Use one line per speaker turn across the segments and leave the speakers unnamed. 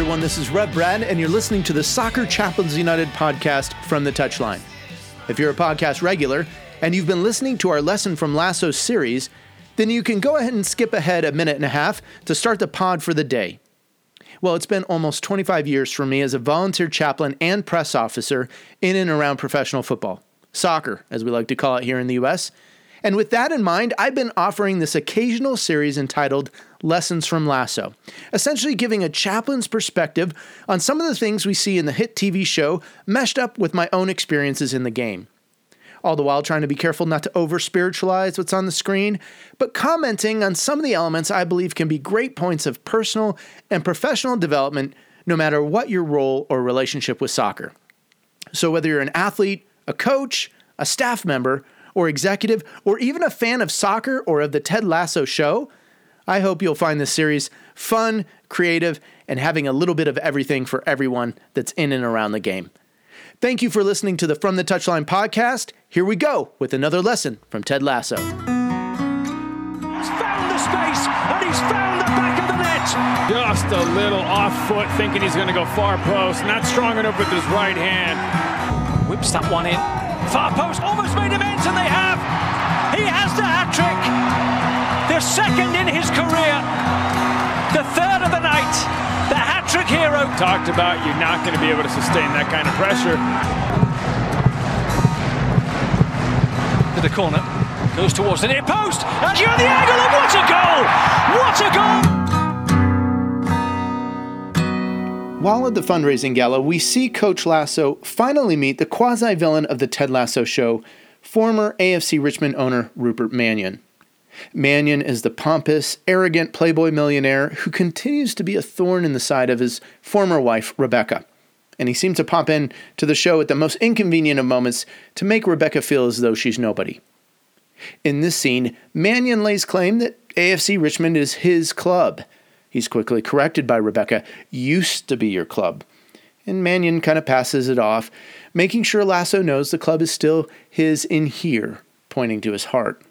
everyone. This is Rev Brad, and you're listening to the Soccer Chaplains United podcast from the Touchline. If you're a podcast regular and you've been listening to our Lesson from Lasso series, then you can go ahead and skip ahead a minute and a half to start the pod for the day. Well, it's been almost 25 years for me as a volunteer chaplain and press officer in and around professional football, soccer, as we like to call it here in the US. And with that in mind, I've been offering this occasional series entitled Lessons from Lasso, essentially giving a chaplain's perspective on some of the things we see in the hit TV show meshed up with my own experiences in the game. All the while trying to be careful not to over spiritualize what's on the screen, but commenting on some of the elements I believe can be great points of personal and professional development no matter what your role or relationship with soccer. So, whether you're an athlete, a coach, a staff member, or executive, or even a fan of soccer or of the Ted Lasso show, I hope you'll find this series fun, creative, and having a little bit of everything for everyone that's in and around the game. Thank you for listening to the From the Touchline podcast. Here we go with another lesson from Ted Lasso. He's
found the space and he's found the back of the net.
Just a little off foot, thinking he's going to go far post. Not strong enough with his right hand.
Whips that one in. Far post, almost made him ends, and they have. He has the hat trick. The second in his career. The third of the night. The hat trick hero.
Talked about you're not going to be able to sustain that kind of pressure.
To the corner. Goes towards the near post. And you're the angle, and what a goal! What a goal!
While at the fundraising gala, we see Coach Lasso finally meet the quasi villain of the Ted Lasso show, former AFC Richmond owner Rupert Mannion. Mannion is the pompous, arrogant Playboy millionaire who continues to be a thorn in the side of his former wife, Rebecca. And he seems to pop in to the show at the most inconvenient of moments to make Rebecca feel as though she's nobody. In this scene, Mannion lays claim that AFC Richmond is his club He's quickly corrected by Rebecca, used to be your club. And Mannion kind of passes it off, making sure Lasso knows the club is still his in here, pointing to his heart.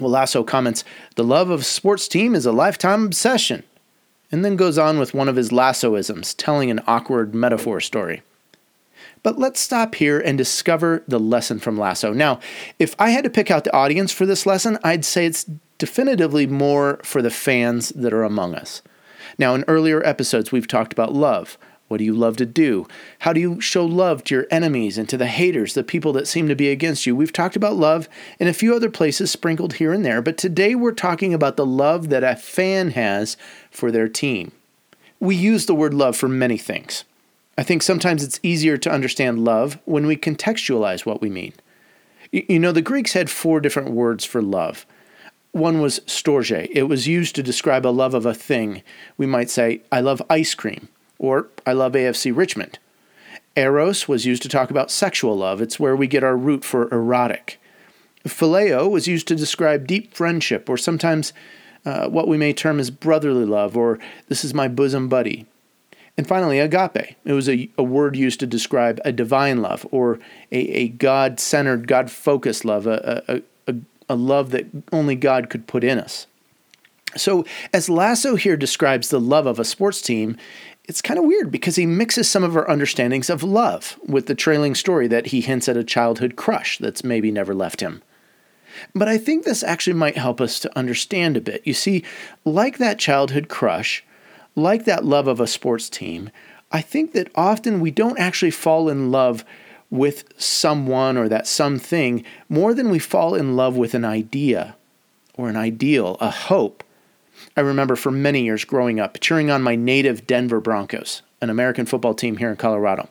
Well, Lasso comments, the love of sports team is a lifetime obsession, and then goes on with one of his Lassoisms, telling an awkward metaphor story. But let's stop here and discover the lesson from Lasso. Now, if I had to pick out the audience for this lesson, I'd say it's definitively more for the fans that are among us. Now, in earlier episodes, we've talked about love. What do you love to do? How do you show love to your enemies and to the haters, the people that seem to be against you? We've talked about love in a few other places sprinkled here and there, but today we're talking about the love that a fan has for their team. We use the word love for many things. I think sometimes it's easier to understand love when we contextualize what we mean. You know, the Greeks had four different words for love one was storge. It was used to describe a love of a thing. We might say, I love ice cream, or I love AFC Richmond. Eros was used to talk about sexual love. It's where we get our root for erotic. Phileo was used to describe deep friendship, or sometimes uh, what we may term as brotherly love, or this is my bosom buddy. And finally, agape. It was a, a word used to describe a divine love, or a, a God centered, God focused love, a, a, a love that only God could put in us. So, as Lasso here describes the love of a sports team, it's kind of weird because he mixes some of our understandings of love with the trailing story that he hints at a childhood crush that's maybe never left him. But I think this actually might help us to understand a bit. You see, like that childhood crush, like that love of a sports team, I think that often we don't actually fall in love with someone or that something more than we fall in love with an idea or an ideal, a hope. I remember for many years growing up cheering on my native Denver Broncos, an American football team here in Colorado.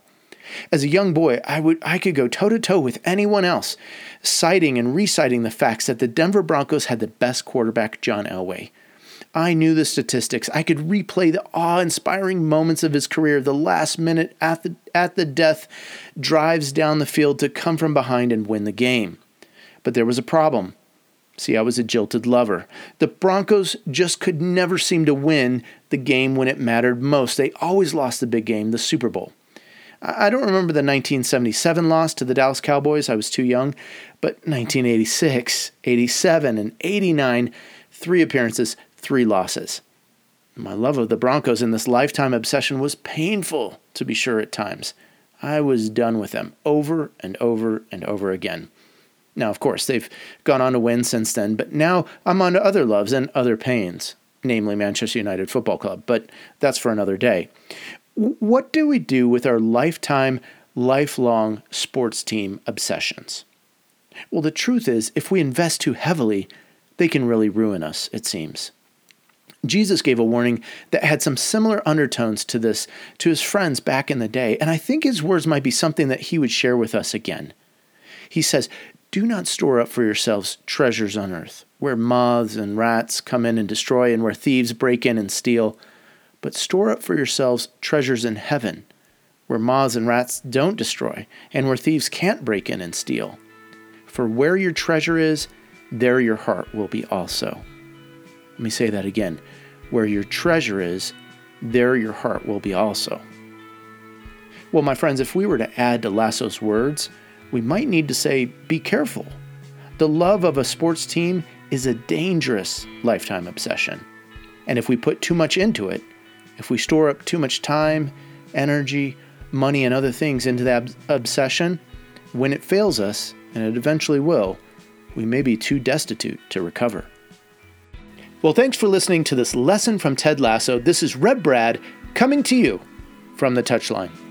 As a young boy, I would I could go toe to toe with anyone else, citing and reciting the facts that the Denver Broncos had the best quarterback, John Elway, I knew the statistics. I could replay the awe inspiring moments of his career, the last minute at the, at the death drives down the field to come from behind and win the game. But there was a problem. See, I was a jilted lover. The Broncos just could never seem to win the game when it mattered most. They always lost the big game, the Super Bowl. I don't remember the 1977 loss to the Dallas Cowboys, I was too young, but 1986, 87, and 89, three appearances, three losses. My love of the Broncos in this lifetime obsession was painful, to be sure, at times. I was done with them over and over and over again. Now, of course, they've gone on to win since then, but now I'm on to other loves and other pains, namely Manchester United Football Club, but that's for another day. What do we do with our lifetime, lifelong sports team obsessions? Well, the truth is, if we invest too heavily, they can really ruin us, it seems. Jesus gave a warning that had some similar undertones to this to his friends back in the day, and I think his words might be something that he would share with us again. He says, Do not store up for yourselves treasures on earth, where moths and rats come in and destroy, and where thieves break in and steal, but store up for yourselves treasures in heaven, where moths and rats don't destroy, and where thieves can't break in and steal. For where your treasure is, there your heart will be also. Let me say that again. Where your treasure is, there your heart will be also. Well, my friends, if we were to add to Lasso's words, we might need to say, be careful. The love of a sports team is a dangerous lifetime obsession. And if we put too much into it, if we store up too much time, energy, money, and other things into that obsession, when it fails us, and it eventually will, we may be too destitute to recover. Well, thanks for listening to this lesson from Ted Lasso. This is Rev Brad coming to you from the touchline.